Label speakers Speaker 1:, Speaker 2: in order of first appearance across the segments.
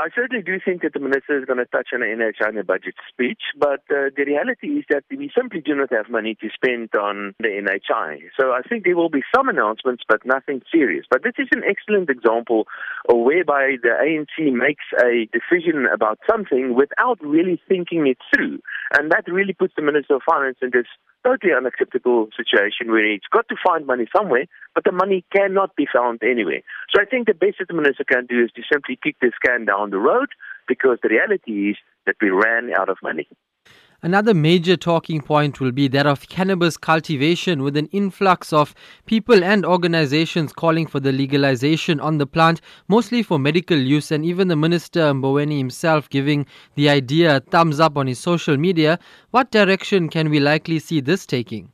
Speaker 1: I certainly do think that the minister is going to touch on the NHI in the budget speech, but uh, the reality is that we simply do not have money to spend on the NHI. So I think there will be some announcements, but nothing serious. But this is an excellent example of whereby the ANC makes a decision about something without really thinking it through. And that really puts the Minister of Finance in this totally unacceptable situation where he's got to find money somewhere, but the money cannot be found anywhere. So I think the best that the minister can do is to simply kick this can down the road because the reality is that we ran out of money.
Speaker 2: Another major talking point will be that of cannabis cultivation, with an influx of people and organizations calling for the legalization on the plant, mostly for medical use, and even the Minister Mboweni himself giving the idea a thumbs up on his social media. What direction can we likely see this taking?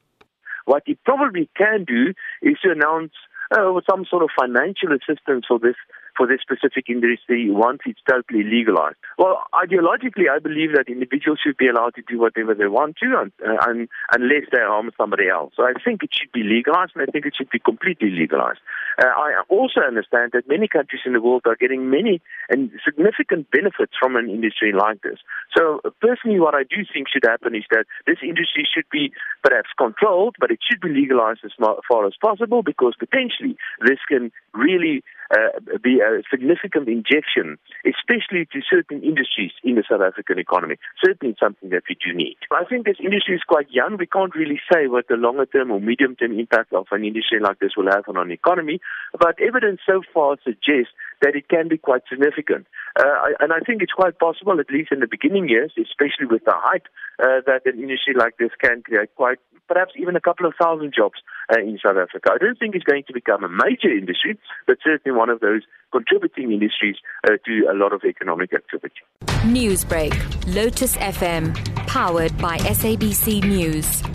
Speaker 1: What he probably can do is to announce uh, some sort of financial assistance for this for this specific industry once it's totally legalized. Well, ideologically, I believe that individuals should be allowed to do whatever they want to, and, uh, and, unless they harm somebody else. So I think it should be legalized, and I think it should be completely legalized. Uh, I also understand that many countries in the world are getting many and significant benefits from an industry like this. So personally, what I do think should happen is that this industry should be perhaps controlled, but it should be legalized as far as possible because potentially this can really uh, be a significant injection, especially to certain industries in the South African economy. Certainly something that we do need. I think this industry is quite young. We can't really say what the longer term or medium term impact of an industry like this will have on an economy, but evidence so far suggests that it can be quite significant. Uh, and I think it's quite possible, at least in the beginning years, especially with the hype, uh, that an industry like this can create quite, perhaps even a couple of thousand jobs uh, in South Africa. I don't think it's going to become a major industry, but certainly one of those contributing industries uh, to a lot of economic activity.
Speaker 3: Newsbreak, Lotus FM, powered by SABC News.